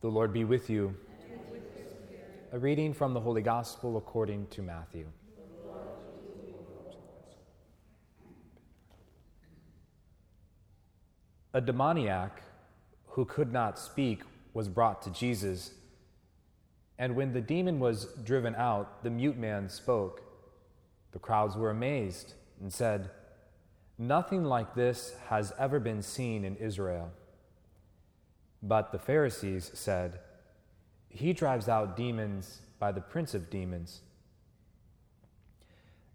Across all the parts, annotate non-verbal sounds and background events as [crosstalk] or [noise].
The Lord be with you. A reading from the Holy Gospel according to Matthew. A demoniac who could not speak was brought to Jesus. And when the demon was driven out, the mute man spoke. The crowds were amazed and said, Nothing like this has ever been seen in Israel. But the Pharisees said, He drives out demons by the prince of demons.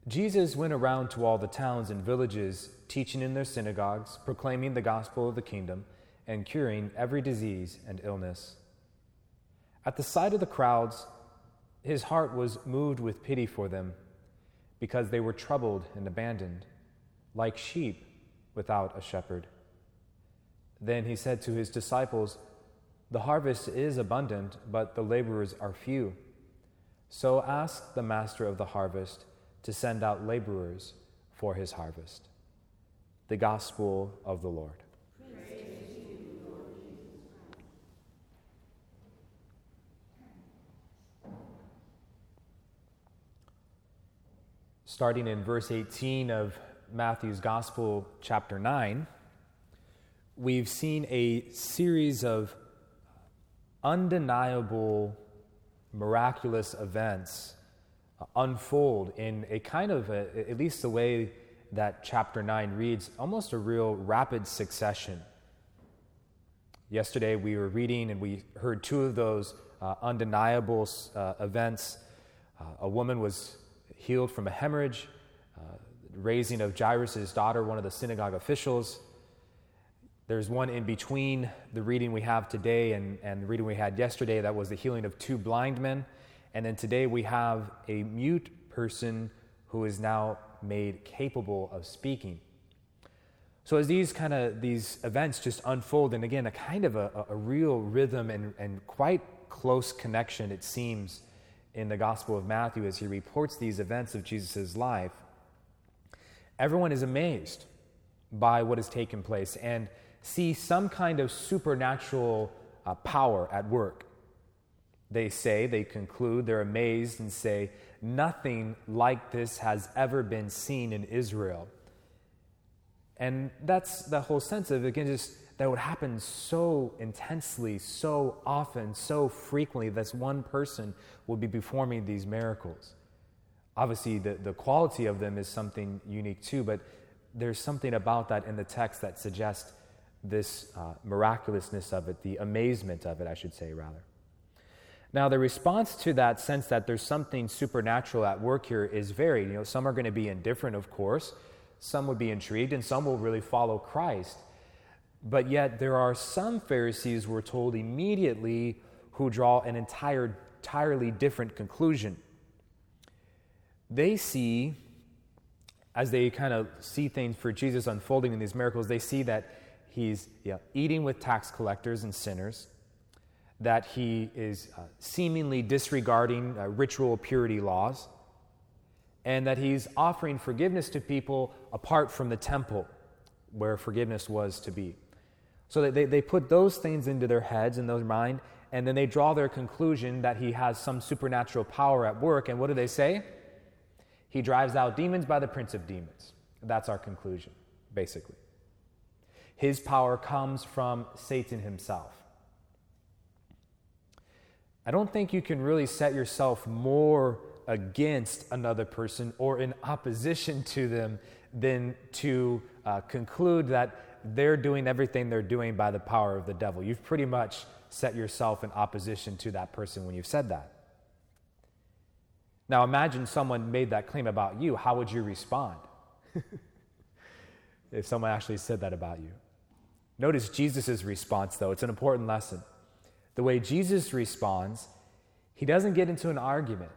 Jesus went around to all the towns and villages, teaching in their synagogues, proclaiming the gospel of the kingdom, and curing every disease and illness. At the sight of the crowds, his heart was moved with pity for them, because they were troubled and abandoned, like sheep without a shepherd. Then he said to his disciples, The harvest is abundant, but the laborers are few. So ask the master of the harvest to send out laborers for his harvest. The Gospel of the Lord. Starting in verse 18 of Matthew's Gospel, chapter 9 we've seen a series of undeniable, miraculous events unfold in a kind of, a, at least the way that chapter 9 reads, almost a real rapid succession. Yesterday we were reading and we heard two of those uh, undeniable uh, events. Uh, a woman was healed from a hemorrhage, uh, raising of Jairus' daughter, one of the synagogue officials. There's one in between the reading we have today and, and the reading we had yesterday that was the healing of two blind men. And then today we have a mute person who is now made capable of speaking. So as these kind of these events just unfold, and again, a kind of a, a real rhythm and, and quite close connection, it seems, in the Gospel of Matthew as he reports these events of Jesus' life, everyone is amazed by what has taken place. And see some kind of supernatural uh, power at work. They say, they conclude, they're amazed and say, nothing like this has ever been seen in Israel. And that's the whole sense of, again, just that would happen so intensely, so often, so frequently that one person would be performing these miracles. Obviously, the, the quality of them is something unique too, but there's something about that in the text that suggests this uh, miraculousness of it, the amazement of it, I should say, rather. Now, the response to that sense that there's something supernatural at work here is varied. You know, some are going to be indifferent, of course, some would be intrigued, and some will really follow Christ. But yet, there are some Pharisees, we're told immediately, who draw an entire, entirely different conclusion. They see, as they kind of see things for Jesus unfolding in these miracles, they see that he's eating with tax collectors and sinners, that he is uh, seemingly disregarding uh, ritual purity laws, and that he's offering forgiveness to people apart from the temple where forgiveness was to be. So they, they put those things into their heads and their mind, and then they draw their conclusion that he has some supernatural power at work. And what do they say? He drives out demons by the prince of demons. That's our conclusion, basically. His power comes from Satan himself. I don't think you can really set yourself more against another person or in opposition to them than to uh, conclude that they're doing everything they're doing by the power of the devil. You've pretty much set yourself in opposition to that person when you've said that. Now imagine someone made that claim about you. How would you respond [laughs] if someone actually said that about you? Notice Jesus' response, though. It's an important lesson. The way Jesus responds, he doesn't get into an argument,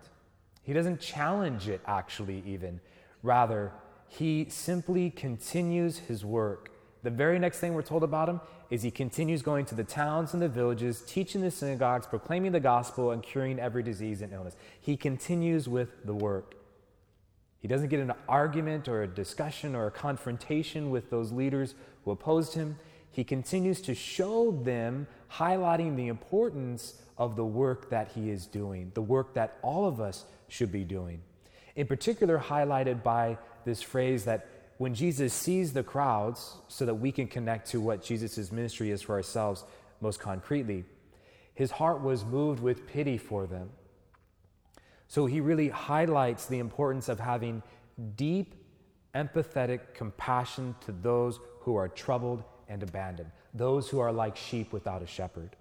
he doesn't challenge it, actually, even. Rather, he simply continues his work. The very next thing we're told about him is he continues going to the towns and the villages, teaching the synagogues, proclaiming the gospel, and curing every disease and illness. He continues with the work. He doesn't get an argument or a discussion or a confrontation with those leaders who opposed him he continues to show them highlighting the importance of the work that he is doing, the work that all of us should be doing. In particular, highlighted by this phrase that when Jesus sees the crowds, so that we can connect to what Jesus' ministry is for ourselves most concretely, his heart was moved with pity for them. So he really highlights the importance of having deep, empathetic compassion to those who are troubled and abandoned, those who are like sheep without a shepherd.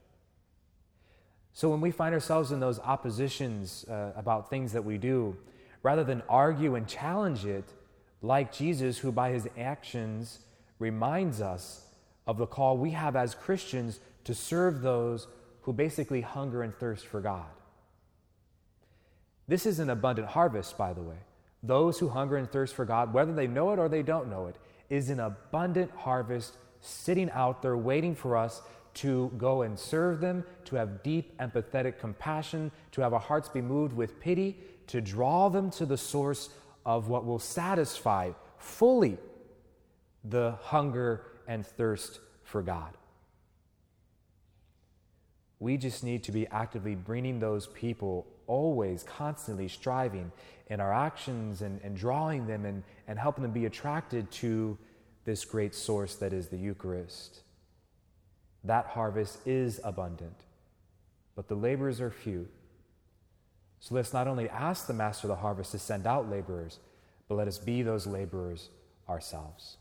So when we find ourselves in those oppositions uh, about things that we do, rather than argue and challenge it, like Jesus, who by his actions reminds us of the call we have as Christians to serve those who basically hunger and thirst for God. This is an abundant harvest, by the way. Those who hunger and thirst for God, whether they know it or they don't know it, is an abundant harvest sitting out there waiting for us to go and serve them, to have deep, empathetic compassion, to have our hearts be moved with pity, to draw them to the source of what will satisfy fully the hunger and thirst for God. We just need to be actively bringing those people, always, constantly striving in our actions and, and drawing them and, and helping them be attracted to this great source that is the Eucharist. That harvest is abundant, but the laborers are few. So let's not only ask the master of the harvest to send out laborers, but let us be those laborers ourselves.